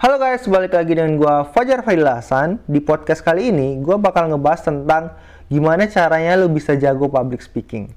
Halo guys, balik lagi dengan gue Fajar Fadil Hasan. Di podcast kali ini, gue bakal ngebahas tentang gimana caranya lo bisa jago public speaking.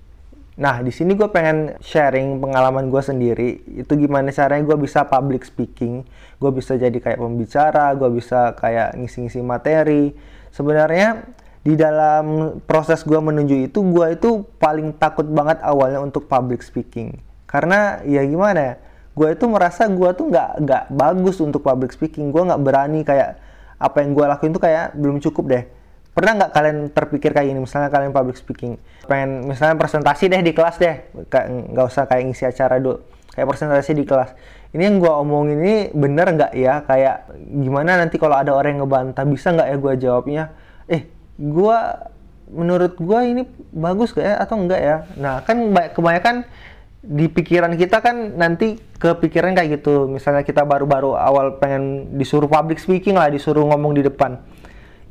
Nah, di sini gue pengen sharing pengalaman gue sendiri. Itu gimana caranya gue bisa public speaking. Gue bisa jadi kayak pembicara, gue bisa kayak ngisi-ngisi materi. Sebenarnya di dalam proses gue menuju itu, gue itu paling takut banget awalnya untuk public speaking. Karena ya gimana ya, gue itu merasa gue tuh nggak nggak bagus untuk public speaking. Gue nggak berani kayak apa yang gue lakuin tuh kayak belum cukup deh. Pernah nggak kalian terpikir kayak ini misalnya kalian public speaking pengen misalnya presentasi deh di kelas deh. Nggak usah kayak ngisi acara dulu kayak presentasi di kelas. Ini yang gue omongin ini bener nggak ya? Kayak gimana nanti kalau ada orang yang ngebantah bisa nggak ya gue jawabnya? Eh gue menurut gue ini bagus gak ya? Atau enggak ya? Nah kan kebanyakan di pikiran kita kan nanti kepikiran kayak gitu. Misalnya kita baru-baru awal pengen disuruh public speaking lah disuruh ngomong di depan.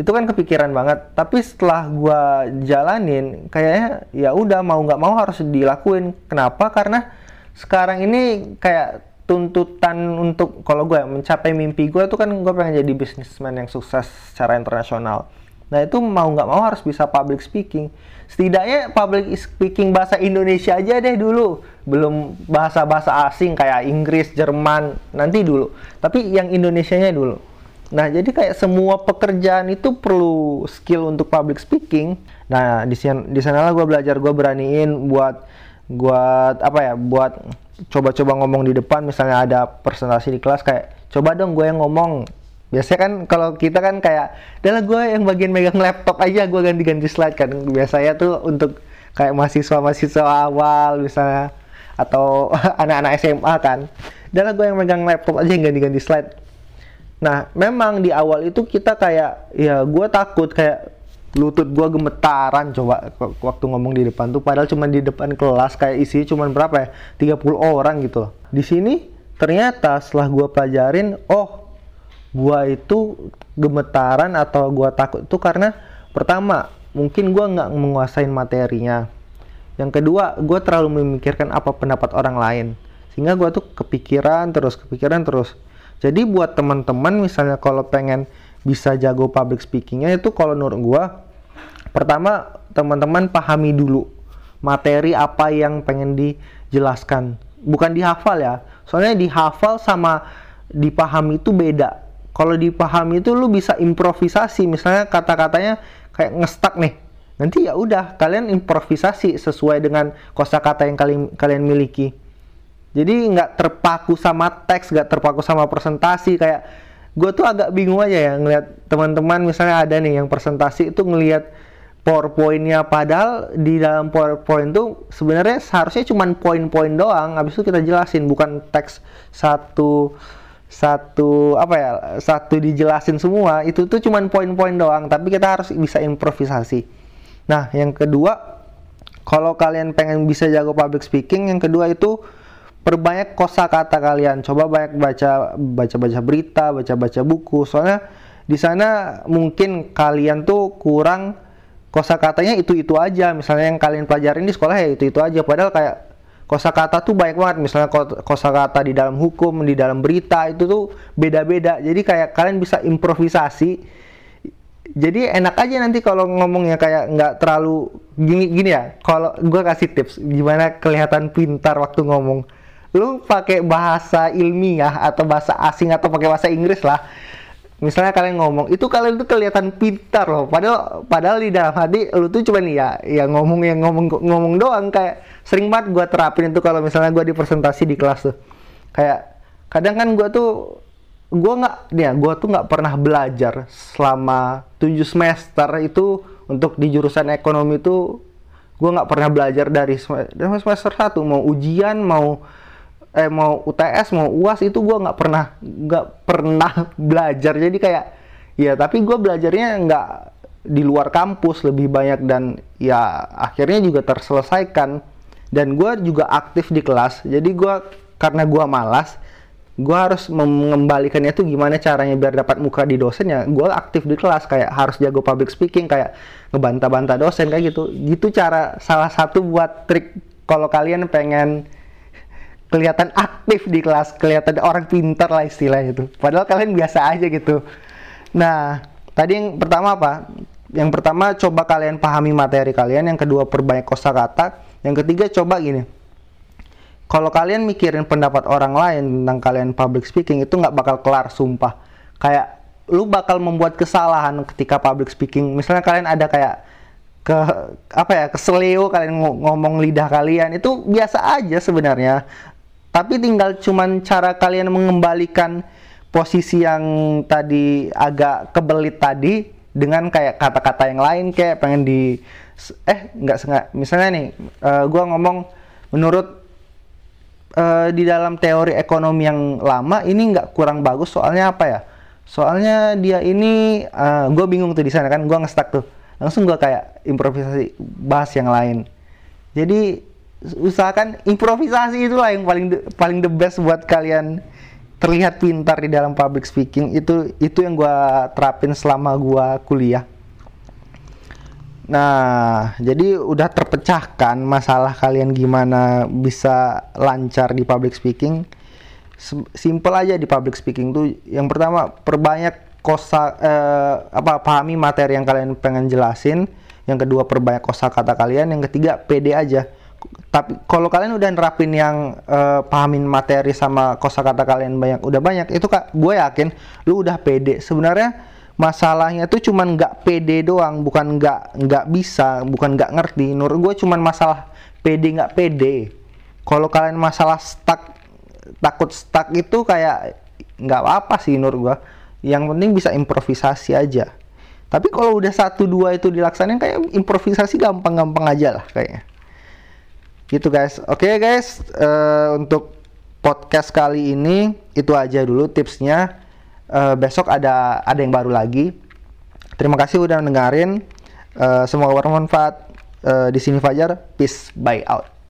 Itu kan kepikiran banget. Tapi setelah gua jalanin kayaknya ya udah mau nggak mau harus dilakuin. Kenapa? Karena sekarang ini kayak tuntutan untuk kalau gue mencapai mimpi gue tuh kan gue pengen jadi bisnismen yang sukses secara internasional Nah itu mau nggak mau harus bisa public speaking. Setidaknya public speaking bahasa Indonesia aja deh dulu. Belum bahasa-bahasa asing kayak Inggris, Jerman, nanti dulu. Tapi yang Indonesianya dulu. Nah, jadi kayak semua pekerjaan itu perlu skill untuk public speaking. Nah, di sana di sanalah gue belajar, gue beraniin buat buat apa ya, buat coba-coba ngomong di depan. Misalnya ada presentasi di kelas kayak, coba dong gue yang ngomong biasanya kan kalau kita kan kayak adalah gue yang bagian megang laptop aja gue ganti-ganti slide. Kan biasanya tuh untuk kayak mahasiswa-mahasiswa awal misalnya atau anak-anak SMA kan. Adalah gue yang megang laptop aja yang ganti-ganti slide. Nah memang di awal itu kita kayak ya gue takut kayak lutut gue gemetaran coba waktu ngomong di depan tuh padahal cuma di depan kelas kayak isi cuma berapa ya 30 orang gitu. Di sini ternyata setelah gue pelajarin oh gua itu gemetaran atau gua takut itu karena pertama mungkin gua nggak menguasain materinya. Yang kedua gua terlalu memikirkan apa pendapat orang lain. Sehingga gua tuh kepikiran terus kepikiran terus. Jadi buat teman-teman misalnya kalau pengen bisa jago public speakingnya itu kalau menurut gua pertama teman-teman pahami dulu materi apa yang pengen dijelaskan. Bukan dihafal ya soalnya dihafal sama dipahami itu beda kalau dipahami itu lu bisa improvisasi. Misalnya kata-katanya kayak ngestak nih. Nanti ya udah kalian improvisasi sesuai dengan kosakata yang kalian kalian miliki. Jadi nggak terpaku sama teks nggak terpaku sama presentasi. Kayak gue tuh agak bingung aja ya ngeliat teman-teman misalnya ada nih yang presentasi itu ngelihat powerpointnya. Padahal di dalam powerpoint itu sebenarnya seharusnya cuma poin-poin doang. Habis itu kita jelasin bukan teks satu satu apa ya satu dijelasin semua itu tuh cuman poin-poin doang tapi kita harus bisa improvisasi. Nah yang kedua kalau kalian pengen bisa jago public speaking yang kedua itu perbanyak kosakata kalian. Coba banyak baca baca baca berita baca baca buku. Soalnya di sana mungkin kalian tuh kurang kosakatanya itu itu aja. Misalnya yang kalian pelajarin di sekolah ya itu itu aja. Padahal kayak kosakata tuh banyak banget. Misalnya kosakata di dalam hukum di dalam berita itu tuh beda-beda. Jadi kayak kalian bisa improvisasi. Jadi enak aja nanti kalau ngomongnya kayak nggak terlalu gini gini ya. Kalau gue kasih tips gimana kelihatan pintar waktu ngomong. Lu pakai bahasa ilmiah atau bahasa asing atau pakai bahasa Inggris lah misalnya kalian ngomong itu kalian tuh kelihatan pintar loh. Padahal padahal di dalam hati lu tuh cuma ya ya ngomong yang ngomong ngomong doang. Kayak sering banget gue terapin itu kalau misalnya gue di presentasi di kelas tuh. Kayak kadang kan gue tuh gue nggak ya gue tuh nggak pernah belajar selama tujuh semester itu untuk di jurusan ekonomi itu gue nggak pernah belajar dari semester satu. Mau ujian mau eh mau UTS mau UAS itu gue nggak pernah nggak pernah belajar. Jadi kayak ya tapi gue belajarnya nggak di luar kampus lebih banyak dan ya akhirnya juga terselesaikan. Dan gue juga aktif di kelas. Jadi gue karena gue malas gue harus mengembalikannya tuh gimana caranya biar dapat muka di dosen ya. Gue aktif di kelas kayak harus jago public speaking kayak ngebantah-bantah dosen kayak gitu. Gitu cara salah satu buat trik kalau kalian pengen kelihatan aktif di kelas, kelihatan orang pintar lah istilahnya itu. Padahal kalian biasa aja gitu. Nah, tadi yang pertama apa? Yang pertama coba kalian pahami materi kalian, yang kedua perbanyak kosakata, yang ketiga coba gini. Kalau kalian mikirin pendapat orang lain tentang kalian public speaking itu nggak bakal kelar sumpah. Kayak lu bakal membuat kesalahan ketika public speaking. Misalnya kalian ada kayak ke apa ya keseleo kalian ngomong lidah kalian itu biasa aja sebenarnya tapi tinggal cuman cara kalian mengembalikan posisi yang tadi agak kebelit tadi dengan kayak kata-kata yang lain kayak pengen di eh nggak sengaja misalnya nih uh, gua ngomong menurut uh, di dalam teori ekonomi yang lama ini nggak kurang bagus soalnya apa ya? Soalnya dia ini uh, eh, gue bingung tuh di sana kan gue ngestak tuh. Langsung gue kayak improvisasi bahas yang lain. Jadi usahakan improvisasi itulah yang paling the, paling the best buat kalian terlihat pintar di dalam public speaking. Itu itu yang gue terapin selama gue kuliah. Nah jadi udah terpecahkan masalah kalian gimana bisa lancar di public speaking. Simple aja di public speaking tuh. Yang pertama perbanyak kosa eh, apa pahami materi yang kalian pengen jelasin. Yang kedua perbanyak kosa kata kalian. Yang ketiga pede aja tapi kalau kalian udah nerapin yang uh, pahamin materi sama kosakata kalian banyak udah banyak itu kak gue yakin lu udah pede. Sebenarnya masalahnya tuh cuman nggak pede doang bukan nggak nggak bisa bukan nggak ngerti. Menurut gue cuman masalah pede nggak pede. Kalau kalian masalah stuck takut stuck itu kayak nggak apa sih menurut gue yang penting bisa improvisasi aja. Tapi kalau udah satu dua itu dilaksanain kayak improvisasi gampang-gampang aja lah kayaknya gitu guys. Oke okay, guys. Uh, untuk podcast kali ini itu aja dulu tipsnya. Uh, besok ada ada yang baru lagi. Terima kasih udah dengerin. Uh, semoga bermanfaat. Uh, di sini Fajar. Peace. Bye out